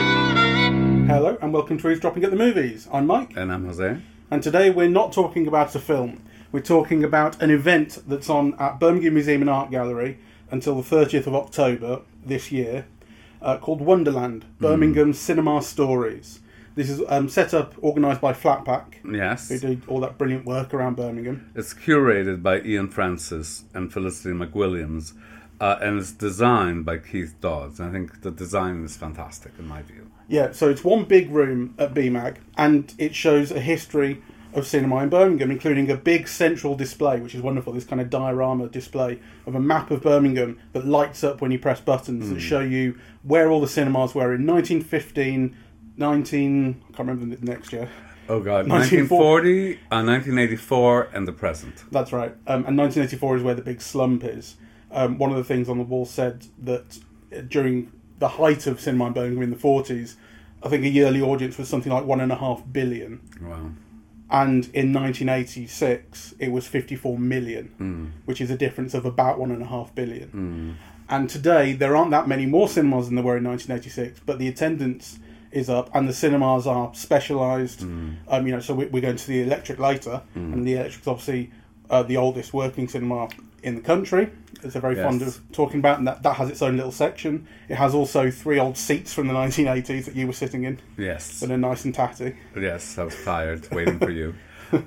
Hello and welcome to Eavesdropping at the Movies. I'm Mike, And I'm Jose. and today we're not talking about a film. We're talking about an event that's on at Birmingham Museum and Art Gallery until the 30th of October this year, uh, called Wonderland Birmingham Cinema Stories. This is um, set up, organised by Flatpack, Yes. who do all that brilliant work around Birmingham. It's curated by Ian Francis and Felicity McWilliams, uh, and it's designed by Keith Dodds. I think the design is fantastic in my view. Yeah, so it's one big room at BMAG, and it shows a history of cinema in Birmingham, including a big central display, which is wonderful. This kind of diorama display of a map of Birmingham that lights up when you press buttons that show you where all the cinemas were in 1915, 19. I can't remember the next year. Oh God, 1940 1940, uh, 1984, and the present. That's right. Um, and 1984 is where the big slump is. Um, one of the things on the wall said that uh, during the height of cinema in Birmingham in the 40s, I think a yearly audience was something like one and a half billion. Wow. and in 1986 it was 54 million, which is a difference of about one and a half billion. And today there aren't that many more cinemas than there were in 1986, but the attendance is up, and the cinemas are specialised. Um, you know, so we, we're going to the Electric later, and the Electric's obviously uh, the oldest working cinema in the country. As they're very Yes. fond of talking about, and that, that has its own little section. It has also three old seats from the 1980s that you were sitting in, Yes. that are nice and tatty. Yes, I was tired waiting for you.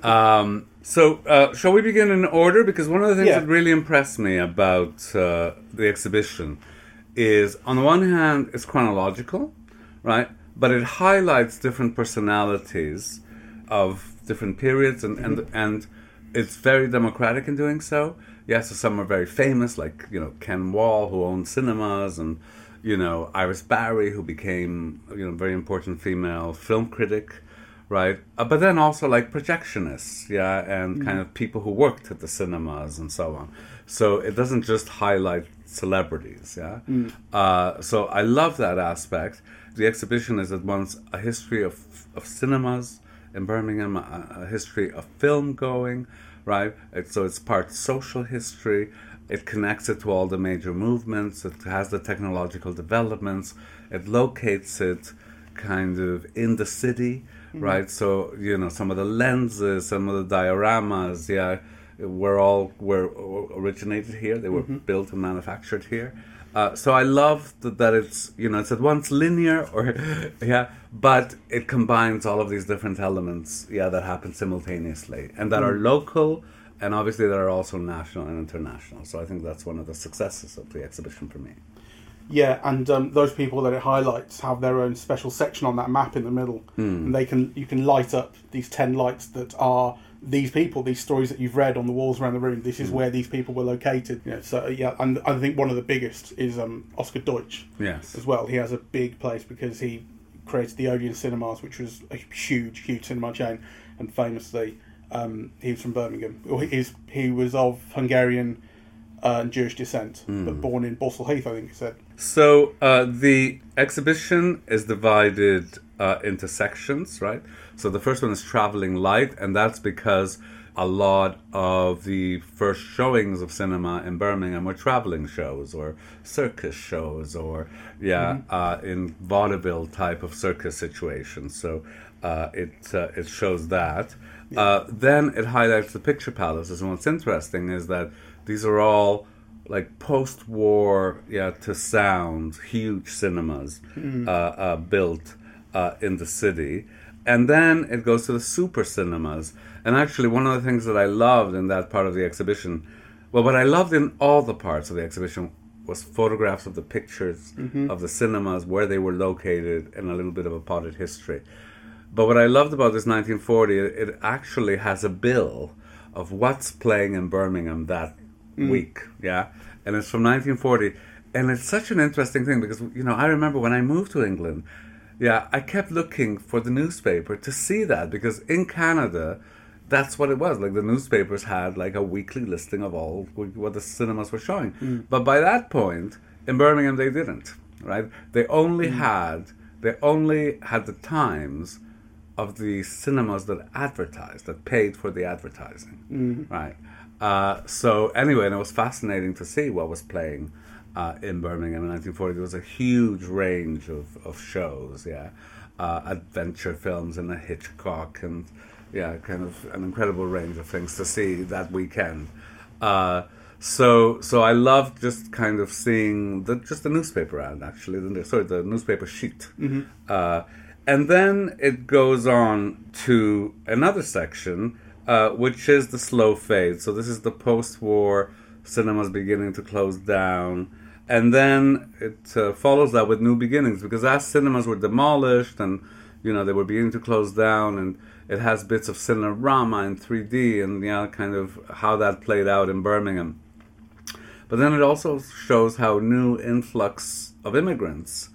Um, so, uh, shall we begin in order? Because one of the things Yeah. that really impressed me about uh, the exhibition is, on the one hand, it's chronological, right? But it highlights different personalities of different periods, and, and, and it's very democratic in doing so. Yes, so some are very famous, like you know Ken Wall, who owned cinemas, and you know Iris Barry, who became you know a very important female film critic, right? Uh, but then also like projectionists, yeah, and kind of people who worked at the cinemas and so on. So it doesn't just highlight celebrities, yeah. Uh, so I love that aspect. The exhibition is at once a history of of cinemas in Birmingham, a, a history of film going, right? It, so it's part social history. It connects it to all the major movements. It has the technological developments. It locates it kind of in the city, mm-hmm. right? So you know some of the lenses, some of the dioramas, yeah, were all were originated here. They were mm-hmm. built and manufactured here. Uh, so I love that, that it's you know it's at once linear or yeah, but it combines all of these different elements yeah that happen simultaneously and that are local and obviously that are also national and international. So I think that's one of the successes of the exhibition for me. Yeah, and um, those people that it highlights have their own special section on that map in the middle, and they can you can light up these ten lights that are these people, these stories that you've read on the walls around the room. This is where these people were located. Know, so yeah, and I think one of the biggest is um, Oscar Deutsch Yes. as well. He has a big place because he created the Odeon Cinemas, which was a huge, huge cinema chain, and famously um, he was from Birmingham. He's, he was of Hungarian uh, and Jewish descent, but born in Balsall Heath, I think he said. So uh, the exhibition is divided uh, into sections, right? So the first one is traveling light, and that's because a lot of the first showings of cinema in Birmingham were traveling shows or circus shows or yeah, uh, in vaudeville type of circus situations. So uh, it uh, it shows that. Uh, then it highlights the picture palaces, and what's interesting is that these are all like post-war, yeah, to sound huge cinemas uh, uh, built uh, in the city, and then it goes to the super cinemas. And actually, one of the things that I loved in that part of the exhibition, well, what I loved in all the parts of the exhibition was photographs of the pictures of the cinemas, where they were located, and a little bit of a potted history. But what I loved about this 1940, it, it actually has a bill of what's playing in Birmingham that week, yeah, and it's from 1940, and it's such an interesting thing because you know I remember when I moved to England, yeah, I kept looking for the newspaper to see that because in Canada, that's what it was. Like the newspapers had like a weekly listing of all what the cinemas were showing, hmm. but by that point in Birmingham they didn't, right? They only hmm. had they only had the times of the cinemas that advertised, that paid for the advertising, hmm. right? Uh, so anyway, and it was fascinating to see what was playing uh, in Birmingham in 1940. There was a huge range of, of shows, yeah, uh, adventure films and a Hitchcock and yeah, kind of an incredible range of things to see that weekend. Uh, so so I loved just kind of seeing the just the newspaper ad actually, the, sorry, the newspaper sheet. Uh, and then it goes on to another section, uh, which is the slow fade. So this is the post-war cinemas beginning to close down, and then it uh, follows that with new beginnings because as cinemas were demolished and you know they were beginning to close down, and it has bits of Cinerama in 3D and yeah, kind of how that played out in Birmingham. But then it also shows how new influx of immigrants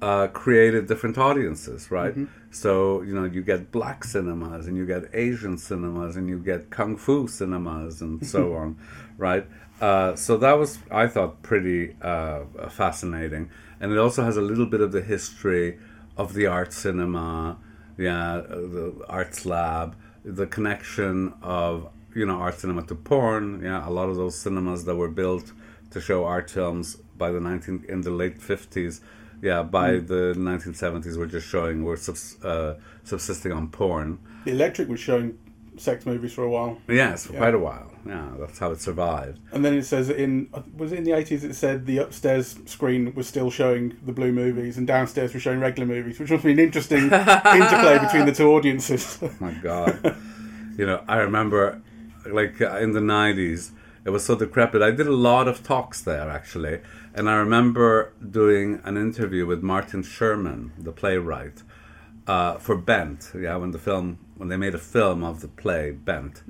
uh, created different audiences, right? So you know you get black cinemas and you get Asian cinemas and you get kung fu cinemas and so on, right? Uh, so that was I thought pretty uh, fascinating, and it also has a little bit of the history of the art cinema, yeah, the arts lab, the connection of you know art cinema to porn, yeah, a lot of those cinemas that were built to show art films by the 19 in the late 50s yeah by the 1970s were just showing were subs, uh, subsisting on porn. The Electric was showing sex movies for a while, yes for Yeah. quite a while yeah that's how it survived and then it says in was it in the eighties? It said the upstairs screen was still showing the blue movies, and downstairs was showing regular movies, which must be an interesting interplay between the two audiences. oh my god you know i remember like uh, in the 90s it was so decrepit i did a lot of talks there actually and i remember doing an interview with martin sherman the playwright uh, for bent yeah when the film when they made a film of the play bent.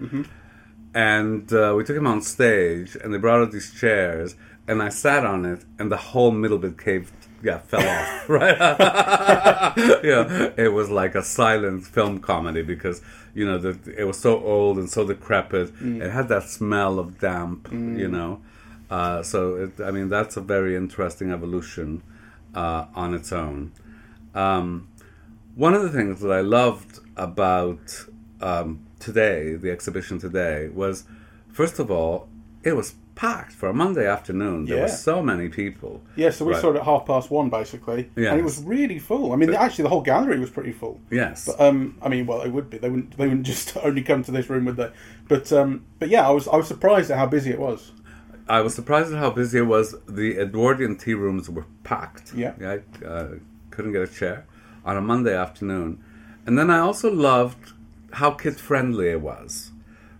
And uh, we took him on stage and they brought out these chairs and i sat on it and the whole middle bit caved yeah fell off right? Yeah it was like a silent film comedy because you know the, it was so old and so decrepit. It had that smell of damp you know? Uh, so it, i mean that's a very interesting evolution uh, on its own. Um, one of the things that I loved about um, today, the exhibition today, was first of all, it was packed for a Monday afternoon. There were so many people. yeah, so we Right. saw it at half past one basically, Yes. and it was really full. I mean, actually, the whole gallery was pretty full. Yes. But, um, I mean, well, it would be. They wouldn't. They wouldn't just only come to this room, would they? But, um, but yeah, I was. I was surprised at how busy it was. I was surprised at how busy it was. The Edwardian tea rooms were packed. Yeah. I uh, couldn't get a chair on a Monday afternoon. And then I also loved how kid friendly it was.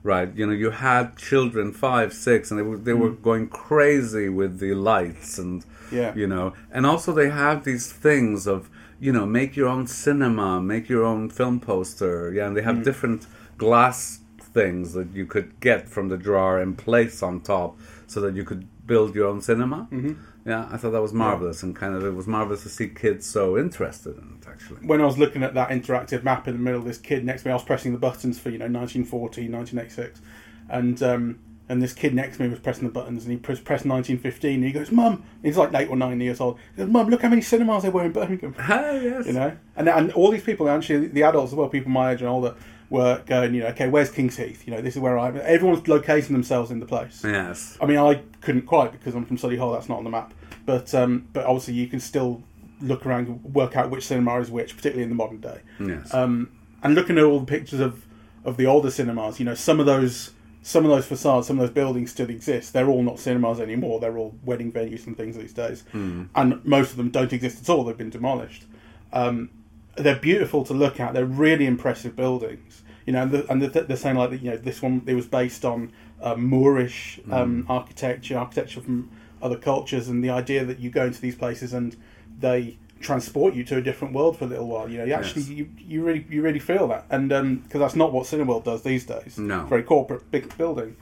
Right, you know, you had children five, six, and they were they were going crazy with the lights and Yeah. you know, and also they have these things of you know, make your own cinema, make your own film poster, yeah, and they have different glass things that you could get from the drawer and place on top so that you could build your own cinema. Mm-hmm. Yeah, I thought that was marvelous, and kind of it was marvelous to see kids so interested in it. Actually, When I was looking at that interactive map in the middle, this kid next to me, I was pressing the buttons for you know 1940, 1986, and um, and this kid next to me was pressing the buttons, and he pressed, pressed 1915, and he goes, "Mum," he's like eight or nine years old. He goes, "Mum, look how many cinemas there were in Birmingham." ah, yes, you know, and and all these people actually the adults as well, people my age and older, were going, you know, okay, where's King's Heath? You know, this is where I. Everyone's locating themselves in the place. yes, I mean, I couldn't quite because I'm from Solihull. That's not on the map, but um, but obviously you can still look around and work out which cinema is which, particularly in the modern day. yes, Um, and looking at all the pictures of of the older cinemas, you know, some of those some of those facades, some of those buildings still exist. They're all not cinemas anymore. They're all wedding venues and things these days, and most of them don't exist at all. They've been demolished. Um, they're beautiful to look at. They're really impressive buildings. You know, and, the, and the, they're saying like. You know, this one it was based on uh, Moorish um, architecture, architecture from other cultures, and the idea that you go into these places and they transport you to a different world for a little while. You know, you actually Yes. you, you really you really feel that, and because that's not what Cineworld does these days. No. very corporate big building.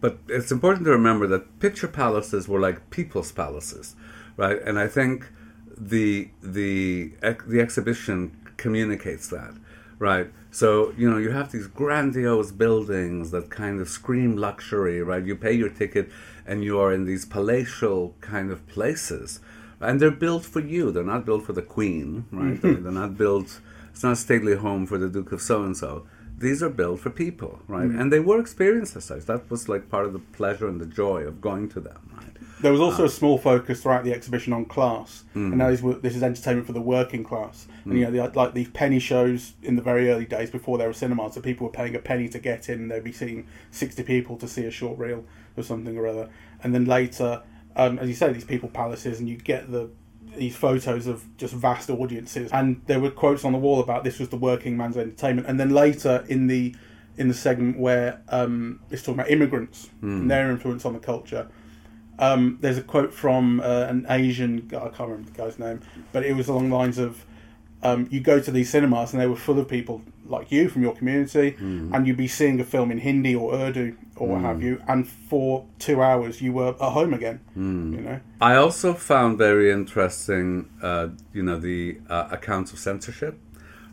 But it's important to remember that picture palaces were like people's palaces, right? And I think the the the exhibition communicates that, right? So you know you have these grandiose buildings that kind of scream luxury, right? You pay your ticket, and you are in these palatial kind of places, and they're built for you. They're not built for the queen, right? they're, they're not built. It's not a stately home for the Duke of so and so. These are built for people, right? Mm-hmm. And they were experienced as such. That was like part of the pleasure and the joy of going to them, right? There was also uh, a small focus throughout the exhibition on class, and mm. now this, this is entertainment for the working class. And you mm. know, the, like these penny shows in the very early days before there were cinemas, that people were paying a penny to get in, and they'd be seeing sixty people to see a short reel or something or other. And then later, um, as you say, these people palaces, and you get the these photos of just vast audiences, and there were quotes on the wall about this was the working man's entertainment. And then later in the in the segment where um, it's talking about immigrants and their influence on the culture. Um, there's a quote from uh, an Asian guy, I can't remember the guy's name, but it was along the lines of um, you go to these cinemas and they were full of people like you from your community, and you'd be seeing a film in Hindi or Urdu or what have you, and for two hours you were at home again. You know, I also found very interesting, uh, you know, the uh, accounts of censorship,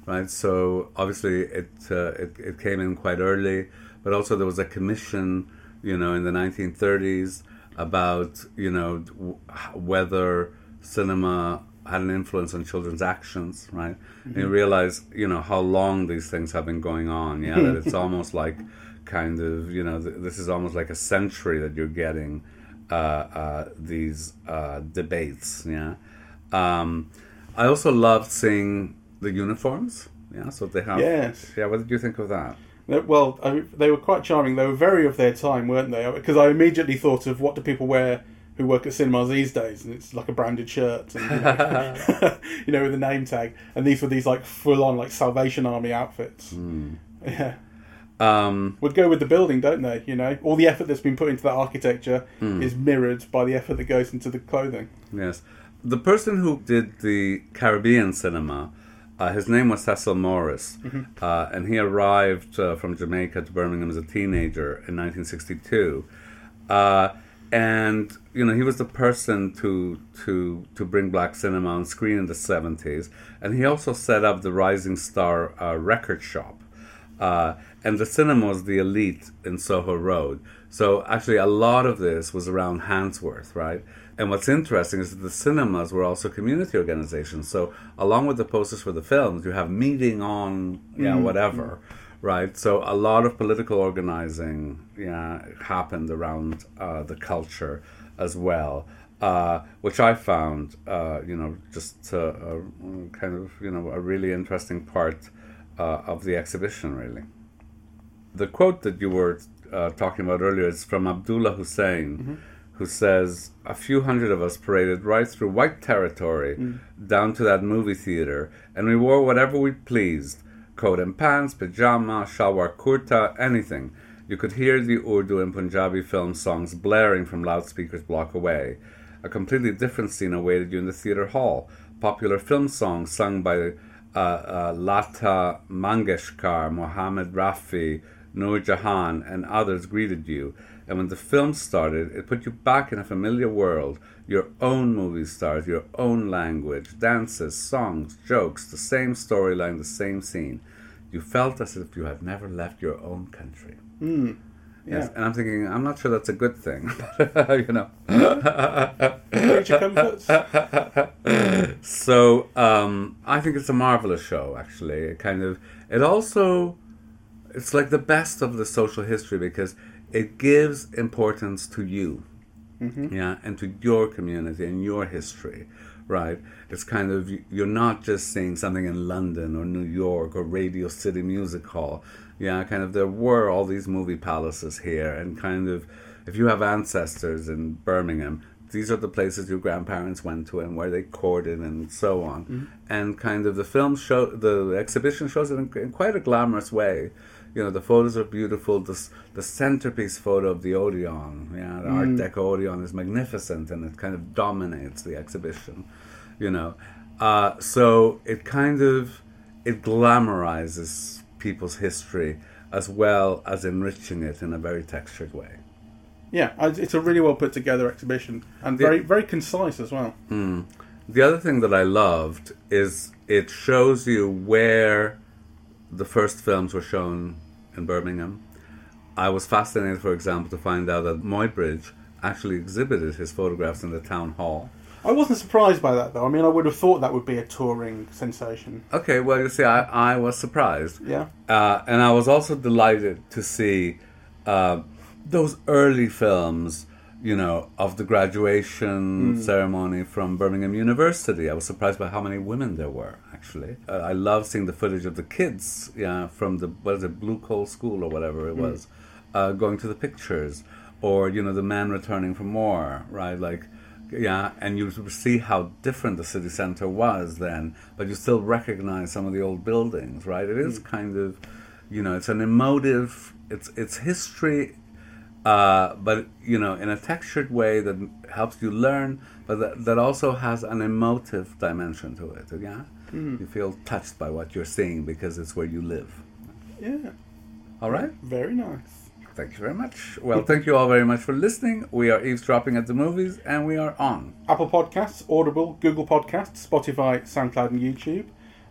right? So obviously it, uh, it it came in quite early, but also there was a commission, you know, in the 1930s about you know w- whether cinema had an influence on children's actions, right? And you realize, you know, how long these things have been going on. Yeah, that it's almost like kind of, you know, th- this is almost like a century that you're getting uh, uh, these uh, debates. Yeah. Um, I also loved seeing the uniforms. Yeah, so they have. Yes. Yeah, what did you think of that? Well, I, they were quite charming. They were very of their time, weren't they? Because I immediately thought of what do people wear who work at cinemas these days, and it's like a branded shirt, and, you, know, you know, with a name tag. And these were these like full on like Salvation Army outfits. Yeah. Um, would go with the building, don't they? You know, all the effort that's been put into that architecture is mirrored by the effort that goes into the clothing. Yes. The person who did the Caribbean cinema, uh, his name was Cecil Morris, uh, and he arrived uh, from Jamaica to Birmingham as a teenager in 1962. And you know he was the person to to to bring black cinema on screen in the 70s, and he also set up the Rising Star uh, record shop. Uh, and the cinema was the elite in Soho Road. So actually, a lot of this was around Handsworth, right? And what's interesting is that the cinemas were also community organizations. So along with the posters for the films, you have meeting on, yeah, whatever, right? So a lot of political organizing, yeah, happened around uh, the culture as well. Uh, which I found, uh, you know, just uh, a, kind of, you know, a really interesting part uh, of the exhibition, really. The quote that you were uh, talking about earlier is from Abdullah Hussein, who says, A few hundred of us paraded right through white territory down to that movie theater, and we wore whatever we pleased coat and pants, pajama, shalwar kurta, anything. You could hear the Urdu and Punjabi film songs blaring from loudspeakers block away. A completely different scene awaited you in the theater hall. Popular film songs sung by uh, uh, Lata Mangeshkar, Mohammed Rafi, Noor Jahan, and others greeted you. And when the film started, it put you back in a familiar world. Your own movie stars, your own language, dances, songs, jokes, the same storyline, the same scene. You felt as if you had never left your own country. Yes, and I'm thinking, I'm not sure that's a good thing, you know. So um, I think it's a marvelous show. Actually, it kind of it also it's like the best of the social history because it gives importance to you, mm-hmm. yeah, and to your community and your history, right? It's kind of you're not just seeing something in London or New York or Radio City Music Hall, yeah. Kind of there were all these movie palaces here, and kind of if you have ancestors in Birmingham, these are the places your grandparents went to and where they courted and so on. Mm-hmm. And kind of the film show, the exhibition shows it in, in quite a glamorous way. You know, the photos are beautiful. The, the centerpiece photo of the Odeon, yeah, the Art Deco Odeon is magnificent and it kind of dominates the exhibition. You know, uh, so it kind of it glamorizes people's history as well as enriching it in a very textured way. Yeah, it's a really well put together exhibition and very very concise as well. The other thing that I loved is it shows you where the first films were shown in Birmingham. I was fascinated, for example, to find out that Muybridge actually exhibited his photographs in the town hall. I wasn't surprised by that though. I mean, I would have thought that would be a touring sensation. Okay, well, you see, I, I was surprised. Yeah. Uh, and I was also delighted to see uh, those early films, you know, of the graduation ceremony from Birmingham University. I was surprised by how many women there were, actually. Uh, I love seeing the footage of the kids, yeah, from the, what is it, Blue Coat School or whatever it was, uh, going to the pictures. Or, you know, the men returning from war, right? Like, yeah, and you see how different the city centre was then, but you still recognize some of the old buildings, right? It is kind of, you know, it's an emotive, it's it's history, uh, but you know, in a textured way that helps you learn, but that, that also has an emotive dimension to it. Yeah, you feel touched by what you're seeing because it's where you live. Yeah. All right. Very nice. Thank you very much. Well, thank you all very much for listening. We are eavesdropping at the movies, and we are on. Apple Podcasts, Audible, Google Podcasts, Spotify, SoundCloud, and YouTube.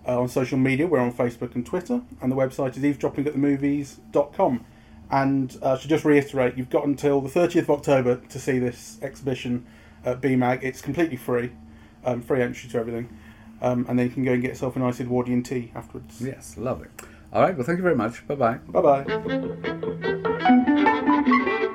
Uh, on social media, we're on Facebook and Twitter, and the website is eavesdroppingatthemovies.com. And uh, to just reiterate, you've got until the 30th of October to see this exhibition at BMAG. It's completely free, um, free entry to everything. Um, and then you can go and get yourself a nice Edwardian tea afterwards. Yes, lovely. All right, well, thank you very much. Bye bye. Bye bye.